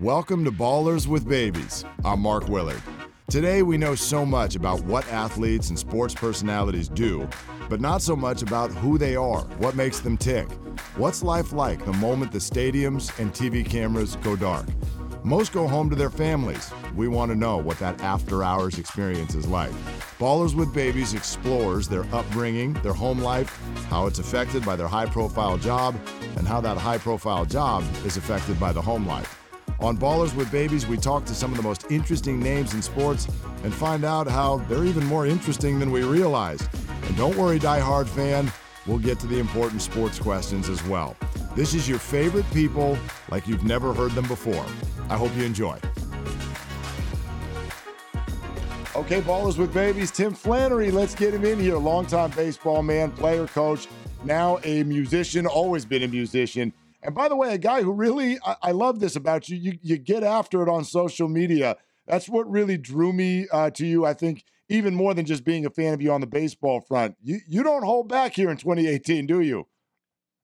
Welcome to Ballers with Babies. I'm Mark Willard. Today, we know so much about what athletes and sports personalities do, but not so much about who they are, what makes them tick. What's life like the moment the stadiums and TV cameras go dark? Most go home to their families. We want to know what that after hours experience is like. Ballers with Babies explores their upbringing, their home life, how it's affected by their high profile job, and how that high profile job is affected by the home life. On Ballers with Babies, we talk to some of the most interesting names in sports and find out how they're even more interesting than we realized. And don't worry, die-hard fan, we'll get to the important sports questions as well. This is your favorite people like you've never heard them before. I hope you enjoy. Okay, Ballers with Babies, Tim Flannery, let's get him in here. Longtime baseball man, player, coach, now a musician, always been a musician. And by the way, a guy who really, I, I love this about you, you, you get after it on social media. That's what really drew me uh, to you. I think even more than just being a fan of you on the baseball front. You, you don't hold back here in 2018, do you?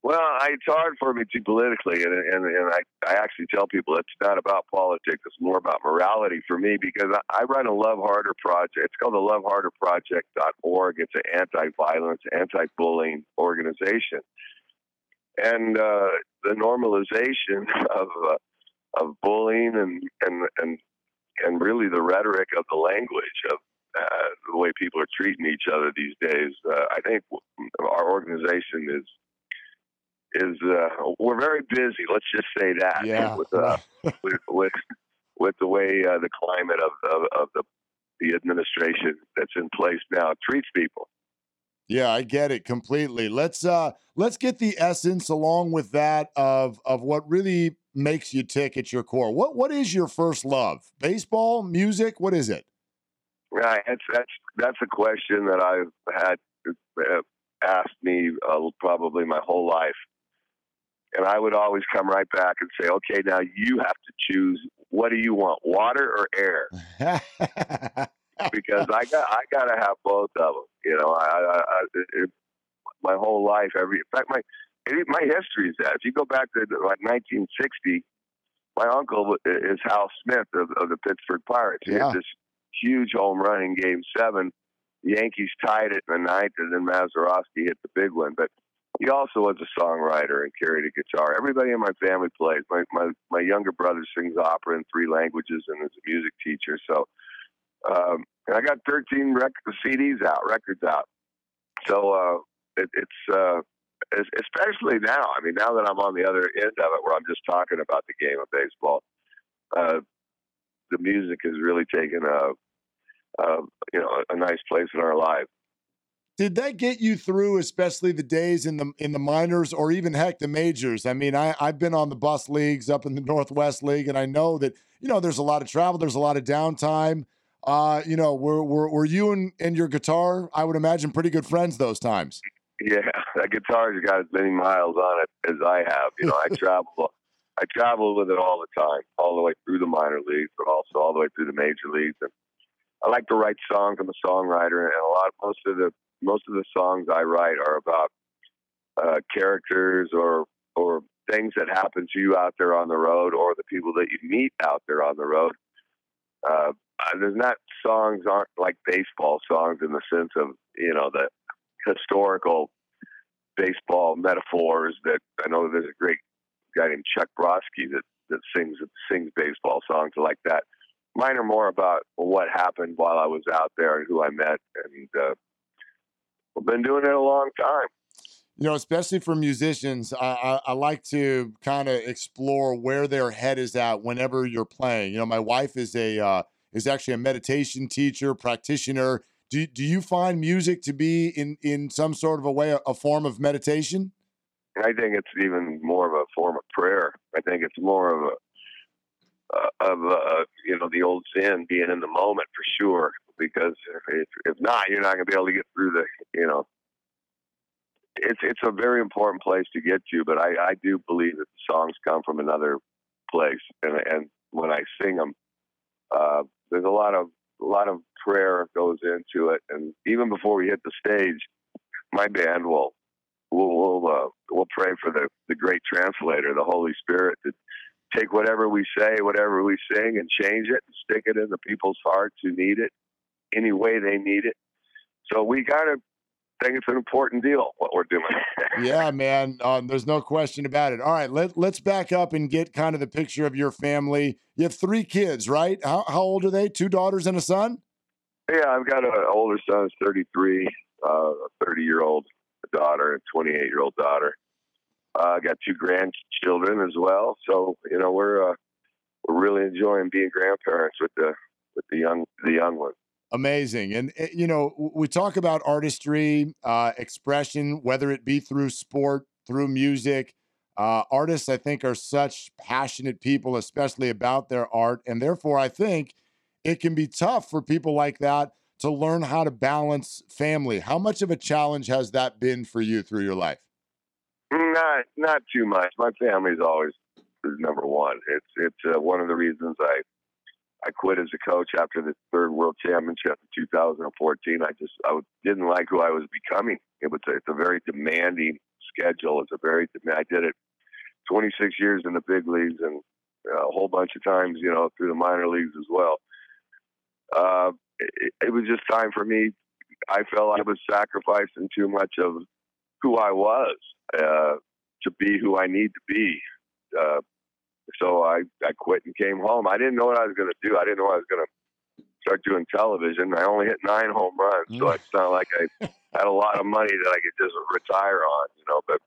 Well, it's hard for me to politically, and and, and I, I actually tell people it's not about politics; it's more about morality for me because I, I run a Love Harder project. It's called the Love Harder Project.org. It's an anti-violence, anti-bullying organization, and uh, the normalization of uh, of bullying and and and and really the rhetoric of the language of uh, the way people are treating each other these days. Uh, I think our organization is is uh, we're very busy. Let's just say that. Yeah. With uh, with, with with the way uh, the climate of, of of the the administration that's in place now treats people. Yeah, I get it completely. Let's uh let's get the essence along with that of of what really makes you tick at your core. What what is your first love? Baseball, music, what is it? Right, that's that's that's a question that I've had uh, asked me uh, probably my whole life, and I would always come right back and say, "Okay, now you have to choose. What do you want, water or air?" because I got I got to have both of them. You know, I, I, I it, my whole life, every in fact, my my history is that. If you go back to like 1960, my uncle is Hal Smith of, of the Pittsburgh Pirates. He Yeah. had this huge home run in Game Seven. The Yankees tied it in the ninth, and then Mazeroski hit the big one. But he also was a songwriter and carried a guitar. Everybody in my family plays. My my my younger brother sings opera in three languages and is a music teacher. So, um, and I got 13 rec- CDs out, records out. So uh, it, it's uh, es- especially now. I mean, now that I'm on the other end of it, where I'm just talking about the game of baseball, uh, the music has really taken a, a you know a nice place in our lives. Did that get you through, especially the days in the in the minors or even heck the majors? I mean, I I've been on the bus leagues up in the Northwest League, and I know that you know there's a lot of travel, there's a lot of downtime. Uh, you know, were were, were you and, and your guitar? I would imagine pretty good friends those times. Yeah, that guitar's got as many miles on it as I have. You know, I travel, I travel with it all the time, all the way through the minor leagues, but also all the way through the major leagues. And I like to write songs. I'm a songwriter, and a lot, most of the most of the songs I write are about uh, characters or or things that happen to you out there on the road, or the people that you meet out there on the road. Uh, there's not songs aren't like baseball songs in the sense of you know the historical baseball metaphors that I know there's a great guy named Chuck Brodsky that, that sings sings baseball songs like that. Mine are more about what happened while I was out there and who I met, and uh, I've been doing it a long time. You know, especially for musicians, I, I, I like to kind of explore where their head is at whenever you're playing. You know, my wife is a uh, is actually a meditation teacher, practitioner. Do do you find music to be in in some sort of a way a, a form of meditation? I think it's even more of a form of prayer. I think it's more of a uh, of uh, you know the old Zen, being in the moment for sure. Because if if not, you're not going to be able to get through the you know. It's it's a very important place to get to, but I, I do believe that the songs come from another place, and and when I sing them, uh, there's a lot of a lot of prayer goes into it, and even before we hit the stage, my band will we'll we'll, uh, we'll pray for the the great translator, the Holy Spirit, to take whatever we say, whatever we sing, and change it and stick it in the people's hearts who need it any way they need it. So we kind of think it's an important deal what we're doing. yeah, man. Um, there's no question about it. All right, let let's back up and get kind of the picture of your family. You have three kids, right? How how old are they? Two daughters and a son. Yeah, I've got an older son, 33, uh, a 30 year old daughter, and 28 year old daughter. Uh, I got two grandchildren as well. So you know we're uh, we're really enjoying being grandparents with the with the young the young ones. Amazing. And, eh, you know, we talk about artistry, uh, expression, whether it be through sport, through music. Uh, artists, I think, are such passionate people, especially about their art. And therefore, I think it can be tough for people like that to learn how to balance family. How much of a challenge has that been for you through your life? Not, not too much. My family's always number one. It's it's uh, one of the reasons I I quit as a coach after the third World Championship in 2014. I just I didn't like who I was becoming. It was a, it's a very demanding schedule. It's a very I did it 26 years in the big leagues and a whole bunch of times, you know, through the minor leagues as well. Uh, it, it was just time for me. I felt I was sacrificing too much of who I was uh, to be who I need to be. Uh, so I, I quit and came home. I didn't know what I was going to do. I didn't know I was going to start doing television. I only hit nine home runs, so it's not like I had a lot of money that I could just retire on, you know. But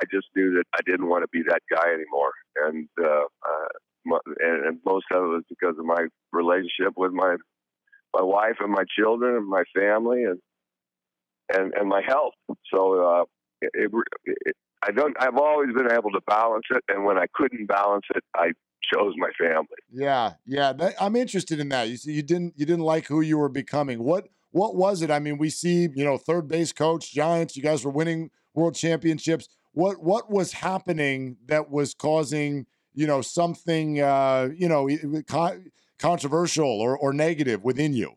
I just knew that I didn't want to be that guy anymore, and uh, uh, and, and most of it was because of my relationship with my my wife and my children and my family and and and my health. So uh, it, it, I don't. I've always been able to balance it, and when I couldn't balance it, I chose my family. Yeah, yeah. That, I'm interested in that. You see, you didn't you didn't like who you were becoming. What what was it? I mean, we see you know third base coach Giants. You guys were winning world championships. What what was happening that was causing you know something uh, you know controversial or or negative within you?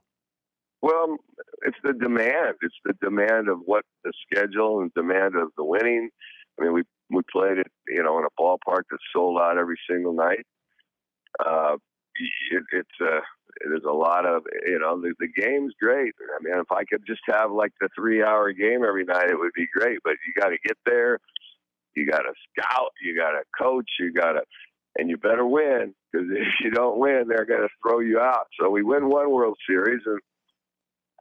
Well, it's the demand. It's the demand of what the schedule and demand of the winning I mean, we we played it, you know, in a ballpark that's sold out every single night. Uh, it, it's uh, there's a lot of you know the, the game's great. I mean, if I could just have like the three hour game every night, it would be great. But you got to get there, you got to scout, you got to coach, you got to, and you better win because if you don't win, they're going to throw you out. So we win one World Series, and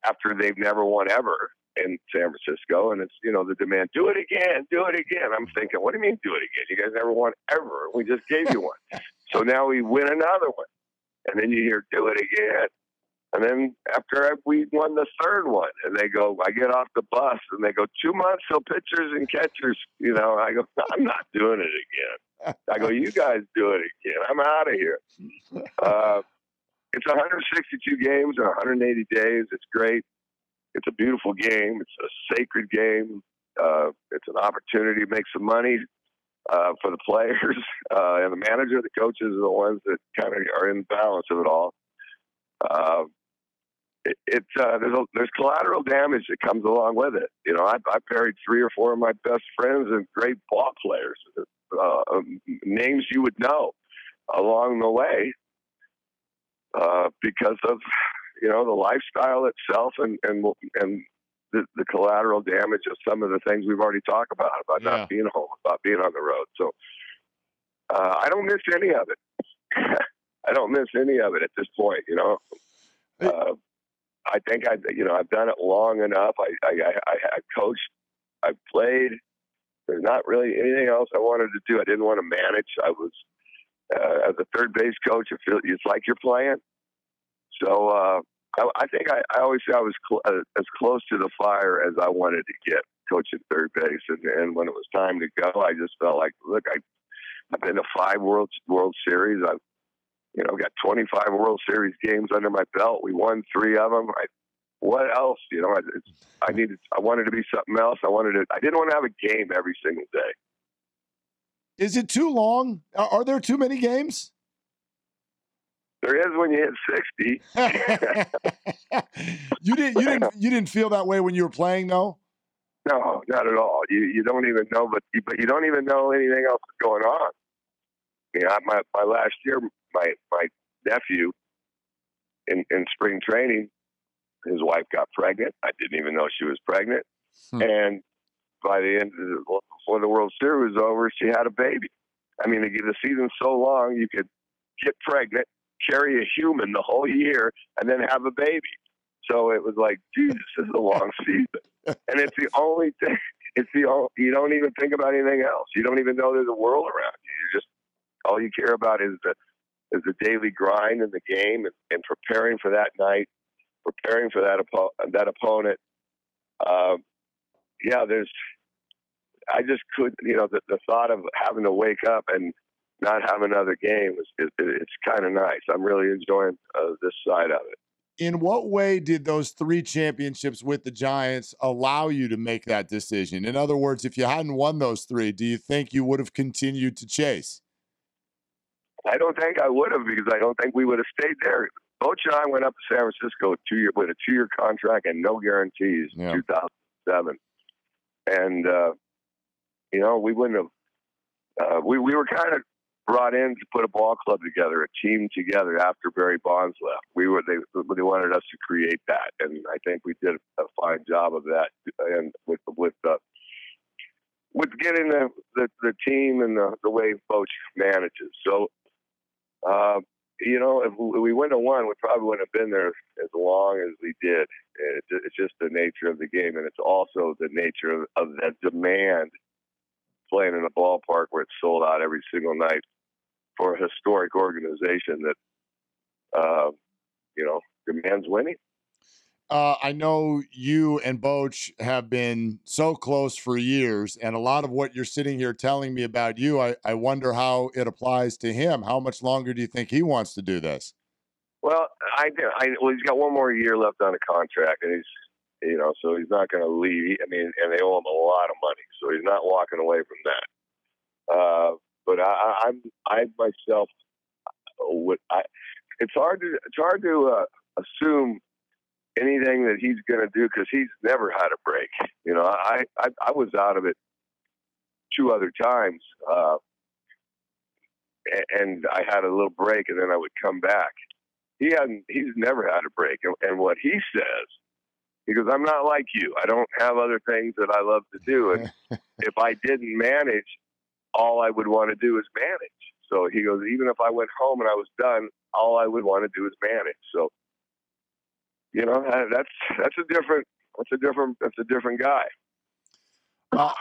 after they've never won ever, in San Francisco, and it's you know the demand. Do it again, do it again. I'm thinking, what do you mean do it again? You guys never won ever. We just gave you one, so now we win another one, and then you hear do it again, and then after we won the third one, and they go, I get off the bus, and they go two months so pitchers and catchers. You know, I go, I'm not doing it again. I go, you guys do it again. I'm out of here. Uh, it's 162 games in 180 days. It's great. It's a beautiful game. It's a sacred game. Uh, it's an opportunity to make some money uh, for the players uh, and the manager. The coaches are the ones that kind of are in balance of it all. Uh, it, it's uh, there's a, there's collateral damage that comes along with it. You know, I, I buried three or four of my best friends and great ball players, uh, um, names you would know along the way uh, because of you know, the lifestyle itself and and and the, the collateral damage of some of the things we've already talked about about yeah. not being home, about being on the road. So uh, I don't miss any of it. I don't miss any of it at this point. You know, uh, I think I, you know, I've done it long enough. I, I, I, I coached, I've played. There's not really anything else I wanted to do. I didn't want to manage. I was uh, as a third base coach. It feels it's like you're playing. So uh, I, I think I, I always say I was cl- uh, as close to the fire as I wanted to get coaching third base. And, and when it was time to go, I just felt like, look, I, I've been to five World World Series. I've you know got 25 World Series games under my belt. We won three of them. I, what else? You know, I, I needed. I wanted to be something else. I wanted to. I didn't want to have a game every single day. Is it too long? Are, are there too many games? There is when you hit sixty. you didn't. You didn't. You didn't feel that way when you were playing, though. No, not at all. You you don't even know, but you, but you don't even know anything else is going on. you know, my my last year, my my nephew in in spring training, his wife got pregnant. I didn't even know she was pregnant, hmm. and by the end of the, before the World Series was over, she had a baby. I mean, the season's so long, you could get pregnant, carry a human the whole year, and then have a baby. So it was like, Jesus, this is a long season, and it's the only thing. It's the only, you don't even think about anything else. You don't even know there's a world around you. You just all you care about is the is the daily grind in the game and, and preparing for that night, preparing for that oppo- that opponent. Um, yeah, there's. I just couldn't, you know, the, the thought of having to wake up and not have another game is, is it's kind of nice. I'm really enjoying uh, this side of it. In what way did those three championships with the Giants allow you to make that decision? In other words, if you hadn't won those three, do you think you would have continued to chase? I don't think I would have because I don't think we would have stayed there. Boch and I went up to San Francisco two year with a two year contract and no guarantees yeah. in 2007, and uh, you know we wouldn't have. Uh, we we were kind of brought in to put a ball club together, a team together after Barry Bonds left. We were they they wanted us to create that, and I think we did a fine job of that. And with with the with getting the the, the team and the, the way Boch manages, so uh, you know, if we wouldn't have won, we probably wouldn't have been there as long as we did. It's just the nature of the game, and it's also the nature of, of that demand playing in a ballpark where it's sold out every single night for a historic organization that, uh, you know, demands winning. Uh, I know you and Boch have been so close for years, and a lot of what you're sitting here telling me about you, I, I wonder how it applies to him. How much longer do you think he wants to do this? Well, I, I well, he's got one more year left on a contract, and he's, you know, so he's not going to leave. I mean, and they owe him a lot of money, so he's not walking away from that. Uh, but I, I'm, I myself would, I, it's hard to, it's hard to uh, assume anything that he's going to do because he's never had a break. You know, I, I I was out of it two other times, uh, and I had a little break, and then I would come back. He hadn't. He's never had a break, and, and what he says, because I'm not like you. I don't have other things that I love to do, and if I didn't manage, all I would want to do is manage. So he goes, even if I went home and I was done, all I would want to do is manage. So you know that's that's a different that's a different that's a different guy. Uh,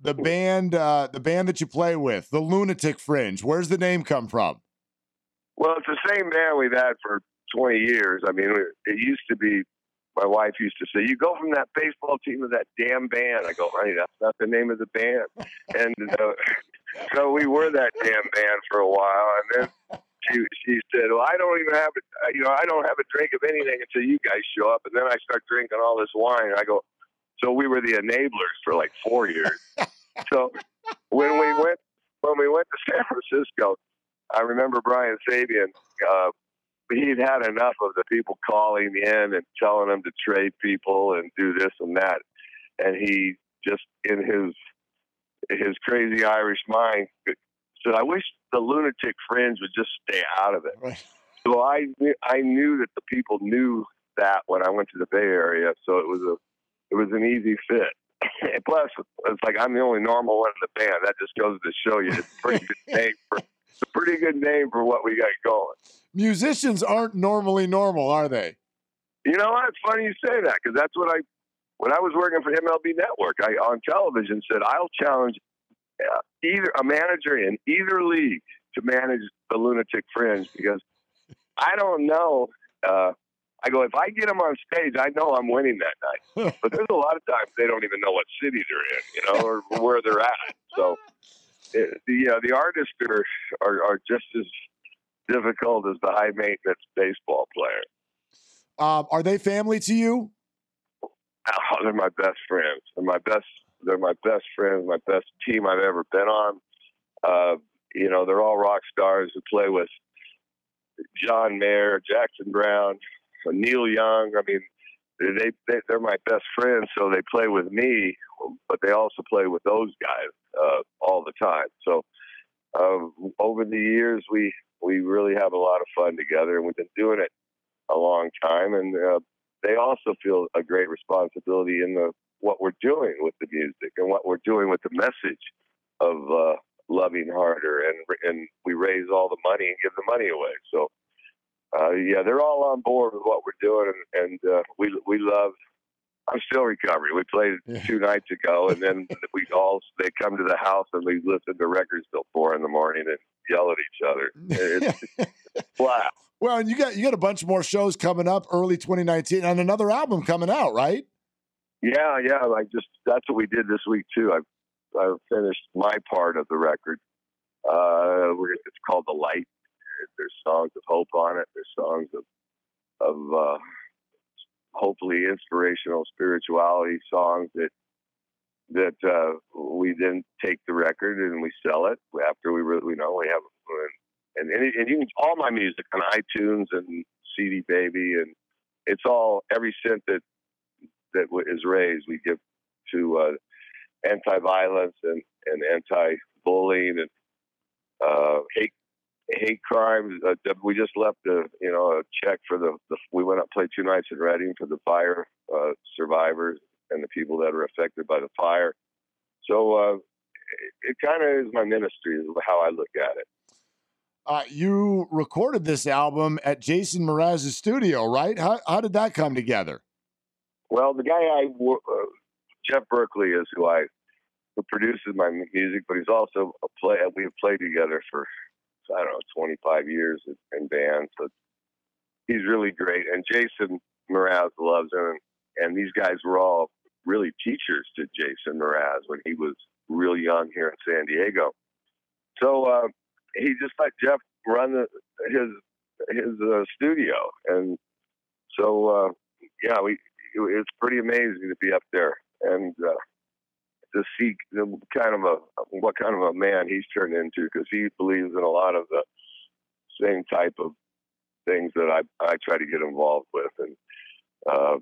the band, uh, the band that you play with, the Lunatic Fringe. Where's the name come from? Well, it's the same band we've had for 20 years. I mean, it used to be. My wife used to say, "You go from that baseball team to that damn band." I go, "Honey, that's not the name of the band." And uh, so we were that damn band for a while, and then she she said, "Well, I don't even have a you know I don't have a drink of anything until you guys show up, and then I start drinking all this wine." and I go, so we were the enablers for like four years. so when we went when we went to San Francisco, I remember Brian Sabean. Uh, he'd had enough of the people calling in and telling him to trade people and do this and that, and he just in his his crazy Irish mind said, "I wish the lunatic fringe would just stay out of it." Right. So I I knew that the people knew that when I went to the Bay Area, so it was a it was an easy fit. And plus, it's like I'm the only normal one in the band. That just goes to show you it's a pretty good name for it's a pretty good name for what we got going. Musicians aren't normally normal, are they? You know what? It's funny you say that because that's what I when I was working for MLB Network, I on television said I'll challenge uh, either a manager in either league to manage the lunatic fringe because I don't know. Uh, I go if I get them on stage, I know I'm winning that night. but there's a lot of times they don't even know what city they're in, you know, or where they're at. So it, the uh, the artists are, are are just as difficult as the high maintenance baseball player. Um, are they family to you? Oh, they're my best friends. They're my best they're my best friends, my best team I've ever been on. Uh, you know, they're all rock stars who play with John Mayer, Jackson Browne, Neil Young. I mean, they, they they're my best friends, so they play with me, but they also play with those guys uh, all the time. So uh, over the years, we we really have a lot of fun together, and we've been doing it a long time. And uh, they also feel a great responsibility in the what we're doing with the music and what we're doing with the message of uh, loving harder, and and we raise all the money and give the money away. So. Uh, yeah, they're all on board with what we're doing, and, and uh, we we love I'm still recovering. We played yeah. two nights ago, and then we all they come to the house and we listen to records till four in the morning and yell at each other. wow. Well, and you got you got a bunch more shows coming up early 2019, and another album coming out, right? Yeah, yeah. I just that's what we did this week too. I I finished my part of the record. Uh, it's called The Light. There's songs of hope on it. There's songs of of uh, hopefully inspirational spirituality songs that that uh, we then take the record and we sell it after we really you know we have and and, and you can, all my music on iTunes and CD Baby and it's all every cent that that is raised we give to uh, anti-violence and, and anti-bullying and uh, hate hate crimes. Uh, we just left a you know a check for the, the we went up played two nights in Redding for the fire uh, survivors and the people that are affected by the fire. So uh, it, it kind of is my ministry, is how I look at it. Uh, you recorded this album at Jason Mraz's studio, right? How how did that come together? Well, the guy I uh, Jeff Berkley is who I who produces my music, but he's also a play. We have played together for I don't know, 25 years in band. So he's really great. And Jason Mraz loves him. And these guys were all really teachers to Jason Mraz when he was real young here in San Diego. So uh, he just let Jeff run the, his his uh, studio, and so uh, yeah, we it's pretty amazing to be up there and uh, to see kind of a what kind of a man he's turned into because he believes in a lot of the same type of things that I I try to get involved with, and uh,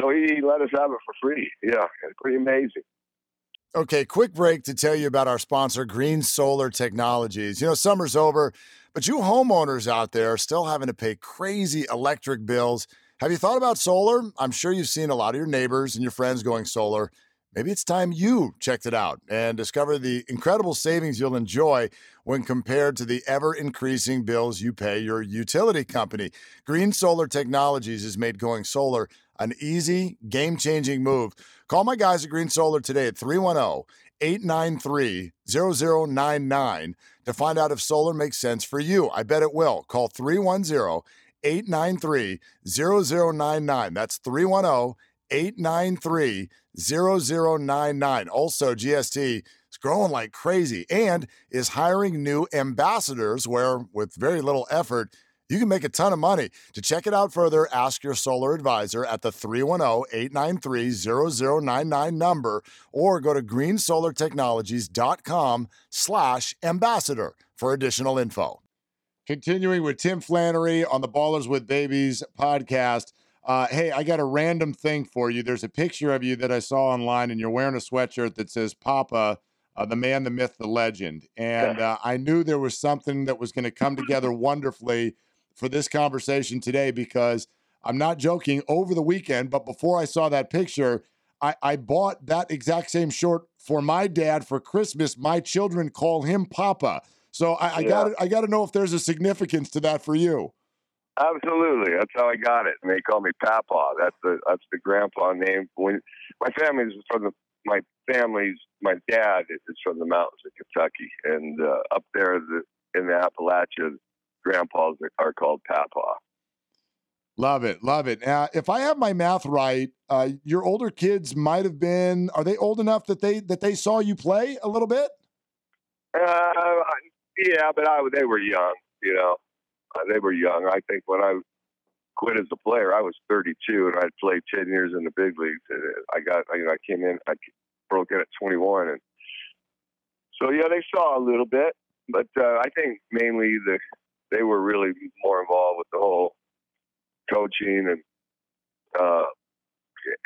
so he let us have it for free. Yeah, it's pretty amazing. Okay, quick break to tell you about our sponsor, Green Solar Technologies. You know, summer's over, but you homeowners out there are still having to pay crazy electric bills. Have you thought about solar? I'm sure you've seen a lot of your neighbors and your friends going solar. Maybe it's time you checked it out and discover the incredible savings you'll enjoy when compared to the ever increasing bills you pay your utility company. Green Solar Technologies has made going solar an easy, game changing move. Call my guys at Green Solar today at 310 893 0099 to find out if solar makes sense for you. I bet it will. Call 310 893 0099. That's 310 893 0099. Also, GST is growing like crazy and is hiring new ambassadors where, with very little effort, you can make a ton of money. To check it out further, ask your solar advisor at the 310-893-0099 number or go to greensolartechnologies.com slash ambassador for additional info. Continuing with Tim Flannery on the Ballers with Babies podcast. Uh, hey, I got a random thing for you. There's a picture of you that I saw online, and you're wearing a sweatshirt that says Papa, uh, the man, the myth, the legend. And uh, I knew there was something that was going to come together wonderfully for this conversation today because I'm not joking. Over the weekend, but before I saw that picture, I, I bought that exact same shirt for my dad for Christmas. My children call him Papa. So I, I yeah. got I got to know if there's a significance to that for you. Absolutely, that's how I got it. And they call me Papa. That's the that's the grandpa name. When my family's from the my family's my dad is from the mountains of Kentucky, and uh, up there the, in the Appalachians, grandpas are, are called Papa. Love it, love it. Uh, if I have my math right, uh, your older kids might have been. Are they old enough that they that they saw you play a little bit? Uh, yeah, but I they were young. You know, they were young. I think when I quit as a player, I was 32 and I'd played 10 years in the big leagues. And I got, you know, I came in, I broke in at 21, and so yeah, they saw a little bit, but uh, I think mainly the they were really more involved with the whole coaching and uh,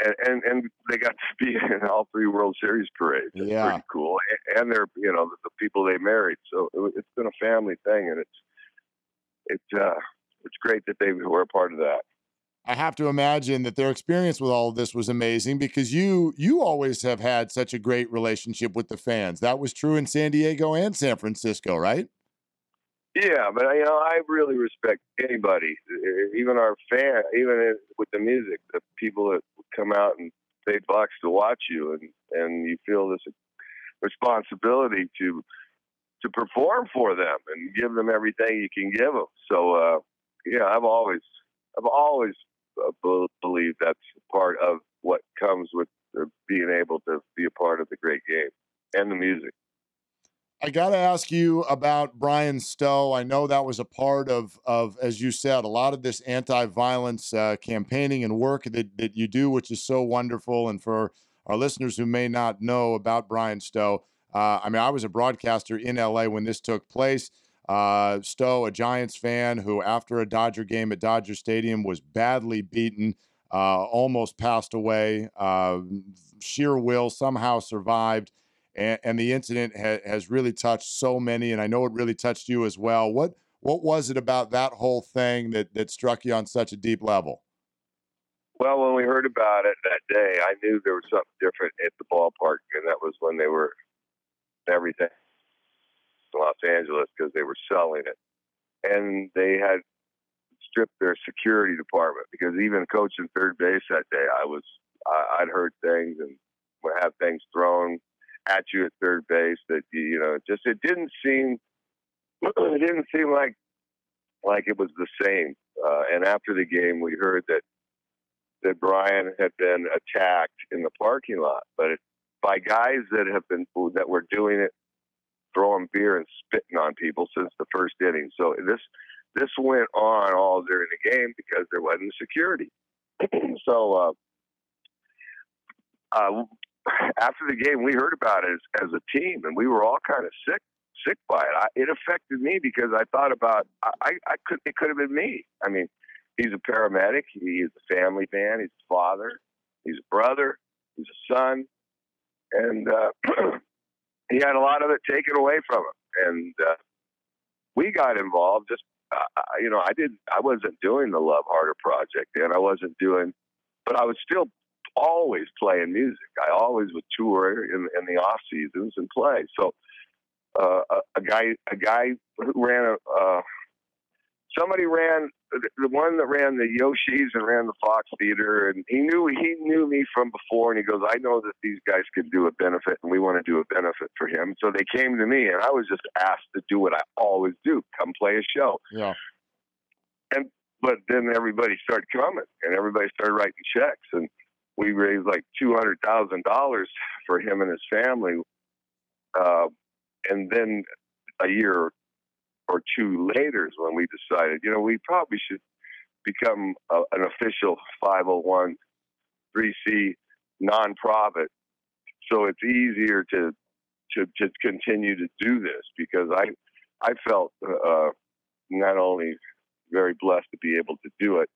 and, and and they got to be in all three World Series parades. Yeah. pretty cool. And, and they're you know the people they married. So it, it's been a family thing, and it's it's uh it's great that they were a part of that. I have to imagine that their experience with all of this was amazing because you you always have had such a great relationship with the fans. That was true in San Diego and San Francisco, right? Yeah, but you know, I really respect anybody, even our fan, even with the music, the people that come out and pay bucks to watch you, and and you feel this responsibility to to perform for them and give them everything you can give them. So, uh, yeah, I've always I've always uh, believed that's part of what comes with being able to be a part of the great game and the music. I got to ask you about Bryan Stow. I know that was a part of, of as you said, a lot of this anti-violence uh, campaigning and work that, that you do, which is so wonderful. And for our listeners who may not know about Bryan Stow, uh, I mean, I was a broadcaster in LA when this took place. Uh, Stow, a Giants fan who, after a Dodger game at Dodger Stadium, was badly beaten, uh, almost passed away. Uh, sheer will somehow survived and, and the incident ha- has really touched so many, and I know it really touched you as well. What what was it about that whole thing that that struck you on such a deep level? Well, when we heard about it that day, I knew there was something different at the ballpark, and that was when they were everything in Los Angeles because they were selling it, and they had stripped their security department because even coaching third base that day, I was I, I'd heard things and would have things thrown at you at third base that you, you know just it didn't seem it didn't seem like like it was the same. Uh, and after the game, we heard that that Bryan had been attacked in the parking lot, but it, by guys that have been that were doing it, throwing beer and spitting on people since the first inning. So this this went on all during the game because there wasn't security. so uh, uh, after the game, we heard about it as, as a team, and we were all kind of sick sick by it. I, it affected me because I thought about I, I, I could it could have been me. I mean, he's a paramedic. He is a family man. He's a father. He's a brother. He's a son, and uh, he had a lot of it taken away from him. And uh, we got involved. Just uh, you know, I didn't. I wasn't doing the Love Harder project, and I wasn't doing, but I was still always playing music. I always would tour in, in the off seasons and play. So uh, a, a guy, a guy who ran a, uh, somebody ran the, one that ran the Yoshis and ran the Fox Theater, and he knew he knew me from before, and he goes, I know that these guys can do a benefit, and we want to do a benefit for him. So they came to me, and I was just asked to do what I always do: come play a show. Yeah. And but then everybody started coming, and everybody started writing checks, and we raised like two hundred thousand dollars for him and his family. Uh, and then a year or two later is when we decided, you know, we probably should become a, an official 501c nonprofit, so it's easier to to to continue to do this because I I felt uh, not only very blessed to be able to do it.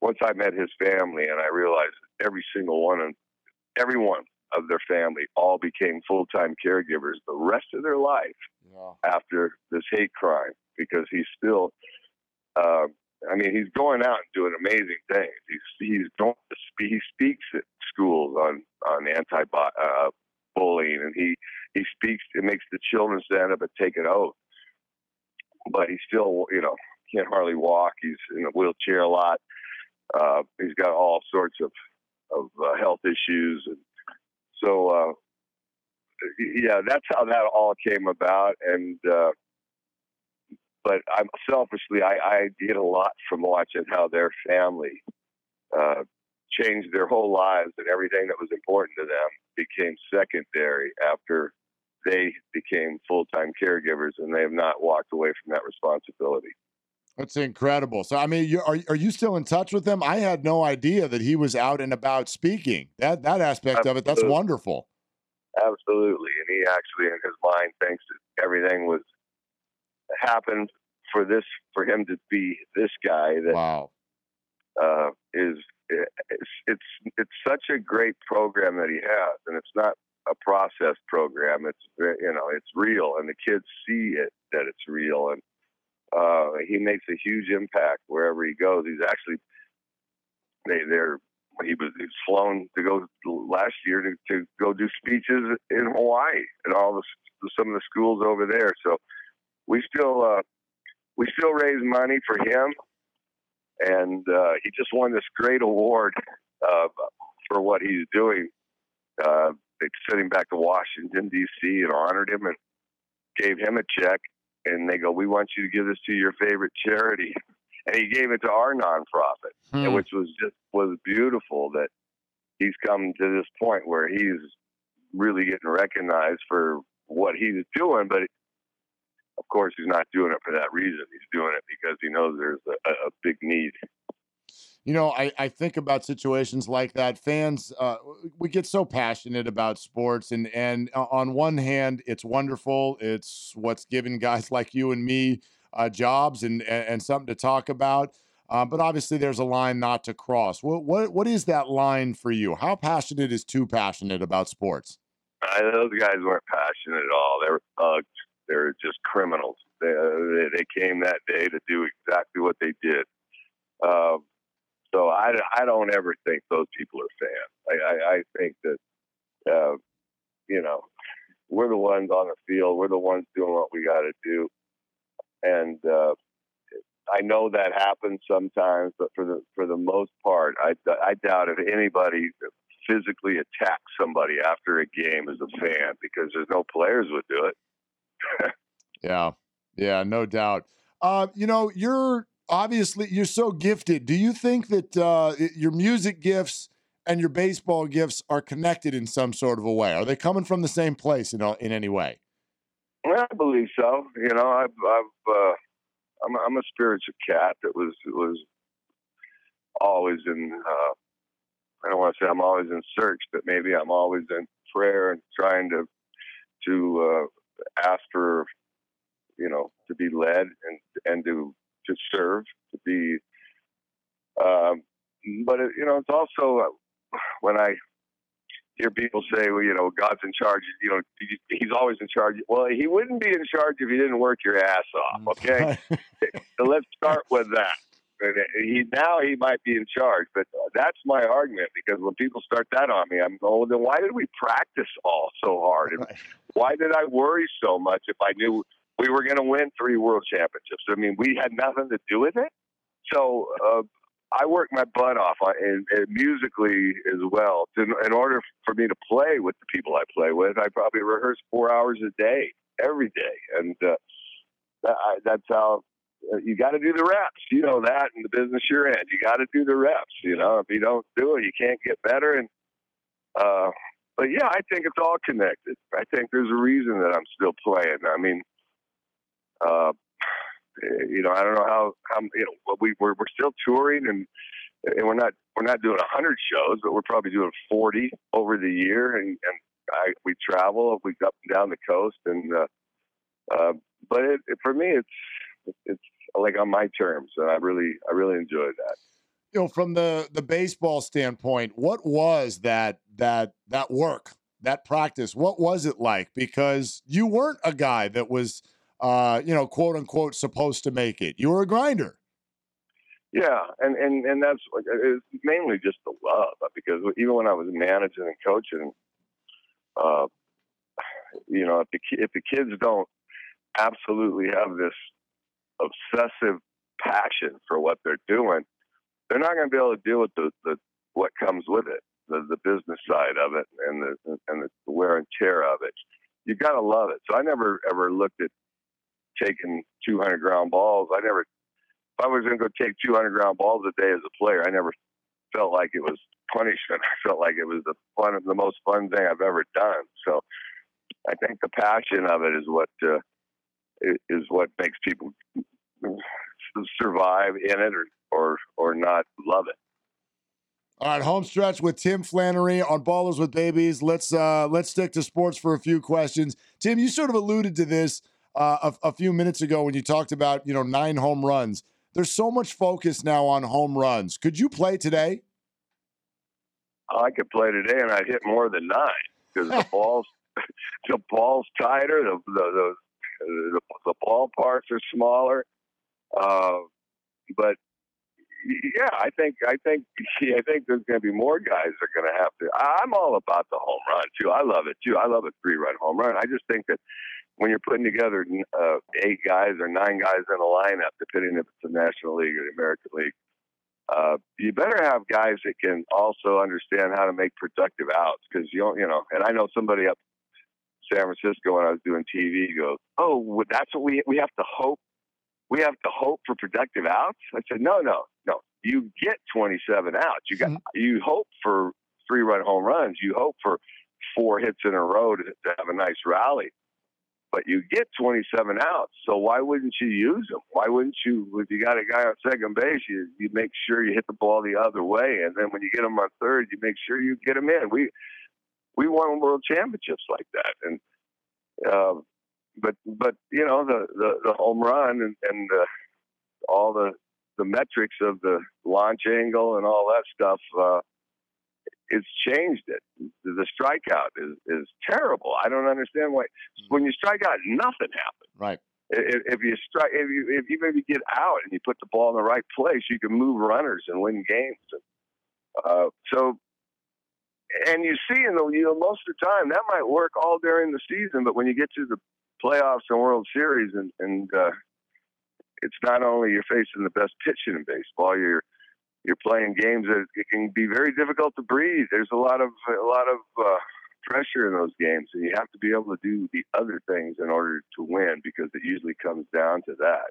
Once I met his family and I realized every single one everyone of their family all became full time caregivers the rest of their life After this hate crime because he's still uh, I mean he's going out and doing amazing things. He's he's going to spe- he speaks at schools on on anti uh, bullying and he he speaks it makes the children stand up and take an oath. But he still you know can't hardly walk. He's in a wheelchair a lot. Uh, he's got all sorts of of uh, health issues and so uh, yeah, that's how that all came about. And uh, but I'm selfishly, I, I get a lot from watching how their family uh, changed their whole lives, and everything that was important to them became secondary after they became full time caregivers, and they have not walked away from that responsibility. That's incredible. So, I mean, you, are are you still in touch with him? I had no idea that he was out and about speaking. That that aspect of it, that's wonderful. Absolutely, and he actually, in his mind, thinks that everything was happened for this for him to be this guy that Wow. uh, is it's it's it's such a great program that he has, and it's not a process program. It's you know it's real, and the kids see it that it's real, and uh, he makes a huge impact wherever he goes. He's actually they they're he was flown to go last year to, to go do speeches in Hawaii and all the some of the schools over there. So we still uh, we still raise money for him, and uh, he just won this great award uh, for what he's doing. Uh, they sent him back to Washington D.C. and honored him and gave him a check. And they go, "We want you to give this to your favorite charity." And he gave it to our nonprofit, hmm. which was just was beautiful that he's come to this point where he's really getting recognized for what he's doing. But of course, he's not doing it for that reason. He's doing it because he knows there's a, a big need. You know, I, I think about situations like that. Fans, uh, we get so passionate about sports, and and on one hand, it's wonderful. It's what's given guys like you and me uh, jobs and, and, something to talk about. Uh, but obviously, there's a line not to cross. What what what is that line for you? How passionate is too passionate about sports? Uh, those guys weren't passionate at all. They were thugs. They were just criminals. They, they came that day to do exactly what they did. Um, so I, I don't ever think those people are fans. I, I, I think that, uh, you know, we're the ones on the field. We're the ones doing what we got to do. And uh, I know that happens sometimes, but for the for the most part, I, I doubt if anybody physically attacks somebody after a game as a fan because there's no players would do it. yeah, yeah, no doubt. Uh, you know, you're obviously you're so gifted. Do you think that uh, your music gifts and your baseball gifts are connected in some sort of a way? Are they coming from the same place in in any way? I believe so. You know, I've, I've uh, I'm, I'm a spiritual cat that was was always in. Uh, I don't want to say I'm always in search, but maybe I'm always in prayer and trying to to uh, ask for, you know, to be led and and to to serve, to be. Um, but it, you know, it's also uh, when I hear people say, well, you know, God's in charge. You know, He's always in charge. Well, He wouldn't be in charge if He didn't work your ass off. Mm. Okay, so let's start with that. And He now he might be in charge, but that's my argument because when people start that on me, I'm going. Well, then why did we practice all so hard, and why did I worry so much if I knew we were going to win three world championships? I mean, we had nothing to do with it. So uh, I work my butt off on, and, and musically as well. To, in order for me to play with the people I play with, I probably rehearse four hours a day, every day, and uh, I, that's how uh, you got to do the reps. You know that in the business you're in. You got to do the reps. You know, if you don't do it, you can't get better. And uh, but yeah, I think it's all connected. I think there's a reason that I'm still playing. I mean, uh, you know, I don't know how how you know we we're, we're still touring and and we're not we're not doing hundred shows, but we're probably doing forty over the year, and and I we travel, we go up and down the coast, and uh, uh, but it, it, for me, it's it's like on my terms, and I really I really enjoy that. You know, from the the baseball standpoint, what was that that that work that practice? What was it like? Because you weren't a guy that was uh, you know, quote unquote, supposed to make it. You were a grinder. Yeah, and and and that's it's mainly just the love because even when I was managing and coaching, uh, you know, if the if the kids don't absolutely have this obsessive passion for what they're doing, they're not going to be able to deal with the, the what comes with it, the the business side of it, and the and the wear and tear of it. You got to love it. So I never ever looked at taking 200 ground balls. I never, if I was going to go take 200 ground balls a day as a player, I never felt like it was punishment. I felt like it was the fun, the most fun thing I've ever done. So I think the passion of it is what uh, is what makes people survive in it or or or not love it. All right, home stretch with Tim Flannery on Ballers with Babies. Let's uh let's stick to sports for a few questions. Tim, you sort of alluded to this uh, a, a few minutes ago when you talked about you know nine home runs. There's so much focus now on home runs. Could you play today? I could play today and I'd hit more than nine because the balls the ball's tighter, the the the, the, the ball parts are smaller. Uh, but yeah, I think I think I think there's going to be more guys that are going to have to. I'm all about the home run too. I love it too. I love a three run home run. I just think that when you're putting together uh, eight guys or nine guys in a lineup, depending if it's the National League or the American League, uh, you better have guys that can also understand how to make productive outs because you don't, you know. And I know somebody up in San Francisco when I was doing TV goes, "Oh, that's what we we have to hope. We have to hope for productive outs." I said, "No, no, no. You get 27 outs. You got mm-hmm. you hope for three run home runs. You hope for four hits in a row to, to have a nice rally." But you get 27 outs. So why wouldn't you use them? Why wouldn't you, if you got a guy on second base, you, you make sure you hit the ball the other way. And then when you get him on third, you make sure you get him in. We, we won world championships like that. And, uh, but, but, you know, the, the, the home run and, and the, all the, the metrics of the launch angle and all that stuff, uh, it's changed it. The strikeout is is terrible. I don't understand why. Mm-hmm. When you strike out, nothing happens. Right. If, if you strike, if you if you maybe get out and you put the ball in the right place, you can move runners and win games. Uh, so, and you see in the you know most of the time that might work all during the season, but when you get to the playoffs and World Series, and and uh, it's not only you're facing the best pitching in baseball, you're you're playing games that it can be very difficult to breathe. There's a lot of a lot of uh, pressure in those games, and you have to be able to do the other things in order to win because it usually comes down to that.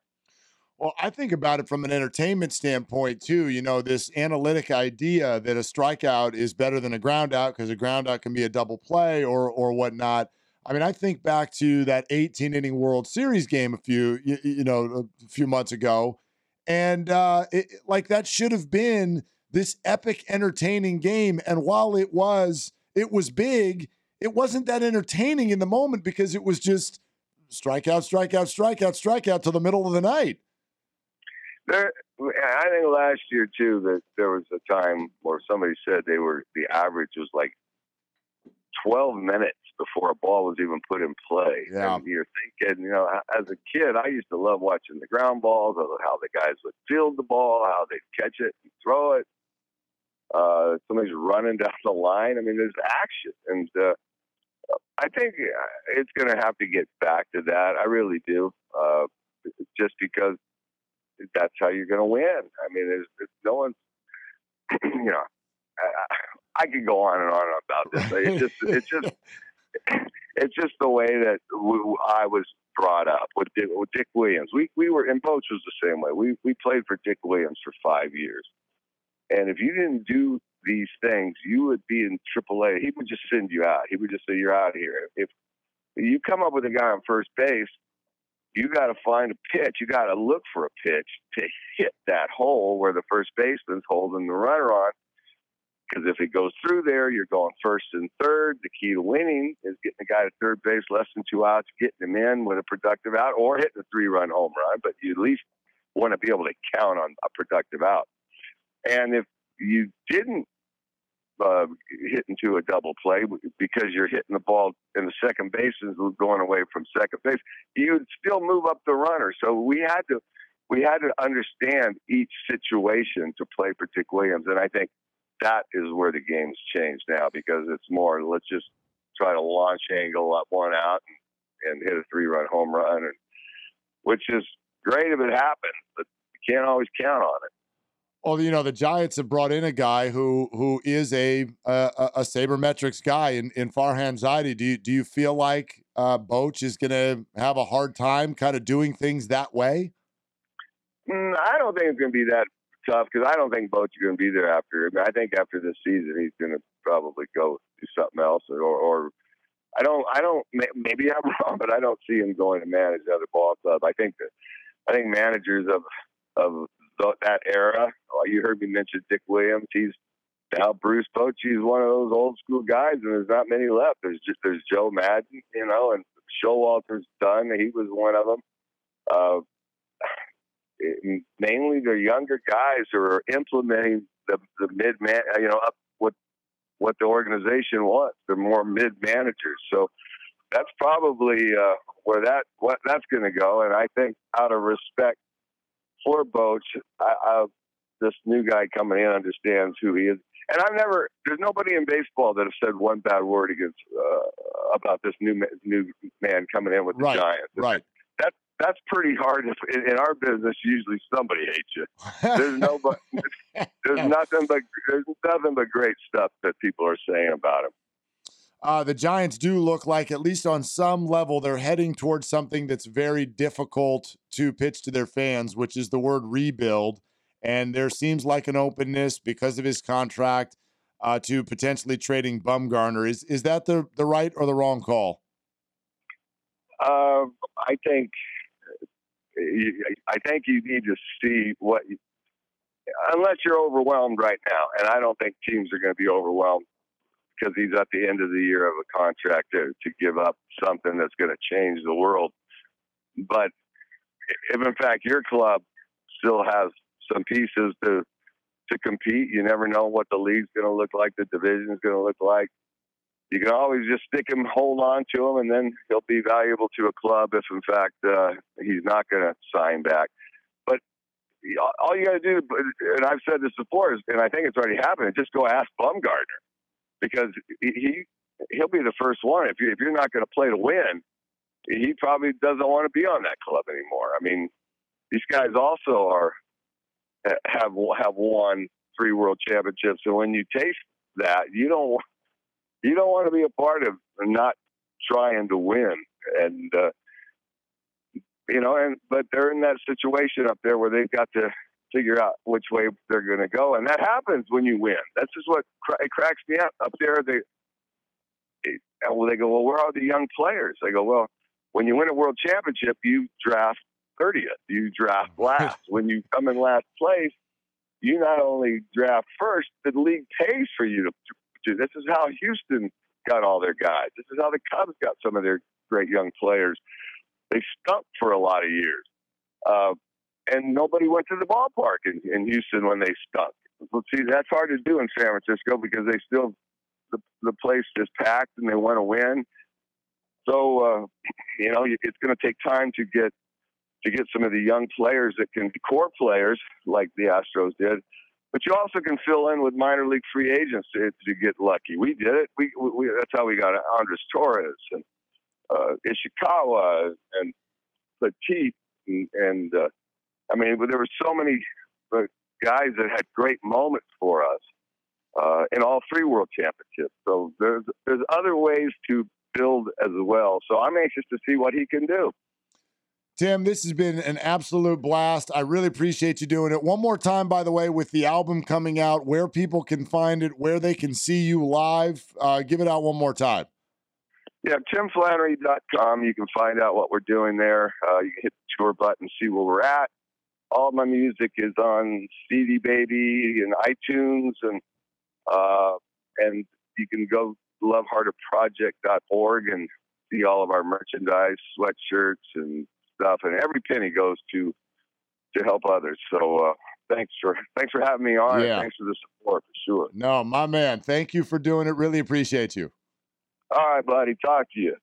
Well, I think about it from an entertainment standpoint too. You know, this analytic idea that a strikeout is better than a ground out because a ground out can be a double play or or whatnot. I mean, I think back to that 18 inning World Series game a few you, you know a few months ago and uh, it, like that should have been this epic, entertaining game. And while it was, it was big. It wasn't that entertaining in the moment because it was just strikeout, strikeout, strikeout, strikeout till the middle of the night. There, I think last year too that there was a time where somebody said they were the average was like 12 minutes before a ball was even put in play. Yeah. And you're thinking, you know, as a kid, I used to love watching the ground balls, how the guys would field the ball, how they'd catch it and throw it. Uh, somebody's running down the line. I mean, there's action. And uh, I think it's going to have to get back to that. I really do. Uh, just because that's how you're going to win. I mean, there's, there's no one, you know, I, I could go on and on about this. It's just, it's just, it's just the way that I was brought up with Dick, with Dick Williams. We we were in Boch was the same way. We we played for Dick Williams for five years, and if you didn't do these things, you would be in AAA. He would just send you out. He would just say you're out here. If you come up with a guy on first base, you got to find a pitch. You got to look for a pitch to hit that hole where the first baseman's holding the runner on because if it goes through there, you're going first and third. The key to winning is getting the guy to third base less than two outs, getting him in with a productive out, or hitting a three-run home run. But you at least want to be able to count on a productive out. And if you didn't uh, hit into a double play because you're hitting the ball in the second base and going away from second base, you'd still move up the runner. So we had to we had to understand each situation to play for Dick Williams, and I think that is where the game's changed now because it's more let's just try to launch angle up one out and, and hit a three run home run, and, which is great if it happens, but you can't always count on it. Well, you know the Giants have brought in a guy who who is a a, a sabermetrics guy in, in Farhan Zaidi. Do you do you feel like uh, Boch is going to have a hard time kind of doing things that way? Mm, I don't think it's going to be that tough because I don't think Boch is going to be there after. I, mean, I think after this season, he's going to probably go do something else, or, or I don't. I don't. Maybe I'm wrong, but I don't see him going to manage another ball club. I think that I think managers of of that era. Oh, you heard me mention Dick Williams. He's now Bruce Bochy is one of those old school guys, and there's not many left. There's just there's Joe Maddon, you know, and Showalter's done. He was one of them. Uh, mainly the younger guys who are implementing the the mid man, you know, up what what the organization wants. They're more mid managers, so that's probably uh, where that what that's going to go. And I think out of respect for Boch, I, I, this new guy coming in understands who he is. And I've never, there's nobody in baseball that has said one bad word against uh, about this new new man coming in with the right, Giants. Right. That that's pretty hard. In, in our business, usually somebody hates you. There's no, but there's nothing but there's nothing but great stuff that people are saying about him. Uh, the Giants do look like, at least on some level, they're heading towards something that's very difficult to pitch to their fans, which is the word rebuild. And there seems like an openness because of his contract uh, to potentially trading Bumgarner. Is is that the the right or the wrong call? Uh, I think I think you need to see what, unless you're overwhelmed right now, and I don't think teams are going to be overwhelmed because he's at the end of the year of a contract to, to give up something that's going to change the world. But if in fact your club still has some pieces to to compete, you never know what the league's going to look like, the division's going to look like. You can always just stick him, hold on to him, and then he'll be valuable to a club if, in fact, uh, he's not going to sign back. But all you got to do, and I've said this before, and I think it's already happened, just go ask Bumgarner because he he'll be the first one. If you if you're not going to play to win, he probably doesn't want to be on that club anymore. I mean, these guys also are have have won three world championships, and when you taste that, you don't you don't want to be a part of not trying to win. And uh, you know, and but they're in that situation up there where they've got to figure out which way they're going to go, and that happens when you win. That's just what it cracks me up. Up there, they well, they go, well, where are the young players? I go, well, when you win a world championship, you draft 30th, you draft last. when you come in last place, you not only draft first, the league pays for you to, to. This is how Houston got all their guys. This is how the Cubs got some of their great young players. They stunk for a lot of years. Uh, and nobody went to the ballpark in, in Houston when they stunk. Well, see, that's hard to do in San Francisco because they still the the place is packed and they want to win. So uh, you know, it's going to take time to get to get some of the young players that can core players like the Astros did. But you also can fill in with minor league free agents to, get lucky. We did it. We, we that's how we got Andres Torres and uh, Ishikawa and Petit and, and uh, I mean, there were so many uh, guys that had great moments for us uh, in all three world championships. So there's there's other ways to build as well. So I'm anxious to see what he can do. Tim, this has been an absolute blast. I really appreciate you doing it. One more time, by the way, with the album coming out, where people can find it, where they can see you live. Uh, give it out one more time. Yeah, timflannery.com. You can find out what we're doing there. Uh, you can hit the tour button, see where we're at all my music is on CD Baby and iTunes, and uh, and you can go loveheartedproject.org and see all of our merchandise, sweatshirts, and stuff. And every penny goes to to help others. So uh, thanks for thanks for having me on. Yeah. thanks for the support for sure. No, my man. Thank you for doing it. Really appreciate you. All right, buddy. Talk to you.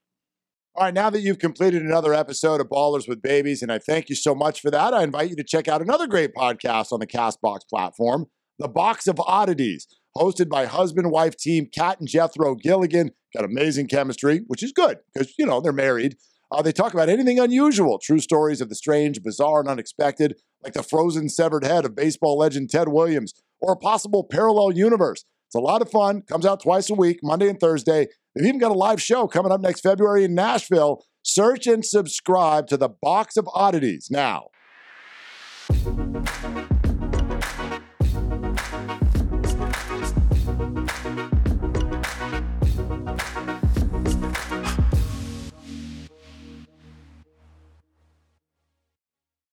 All right, now that you've completed another episode of Ballers with Babies, and I thank you so much for that, I invite you to check out another great podcast on the Castbox platform, The Box of Oddities, hosted by husband wife team Kat and Jethro Gilligan. Got amazing chemistry, which is good because, you know, they're married. Uh, they talk about anything unusual, true stories of the strange, bizarre, and unexpected, like the frozen severed head of baseball legend Ted Williams, or a possible parallel universe. It's a lot of fun. Comes out twice a week, Monday and Thursday. They've even got a live show coming up next February in Nashville. Search and subscribe to the Box of Oddities now.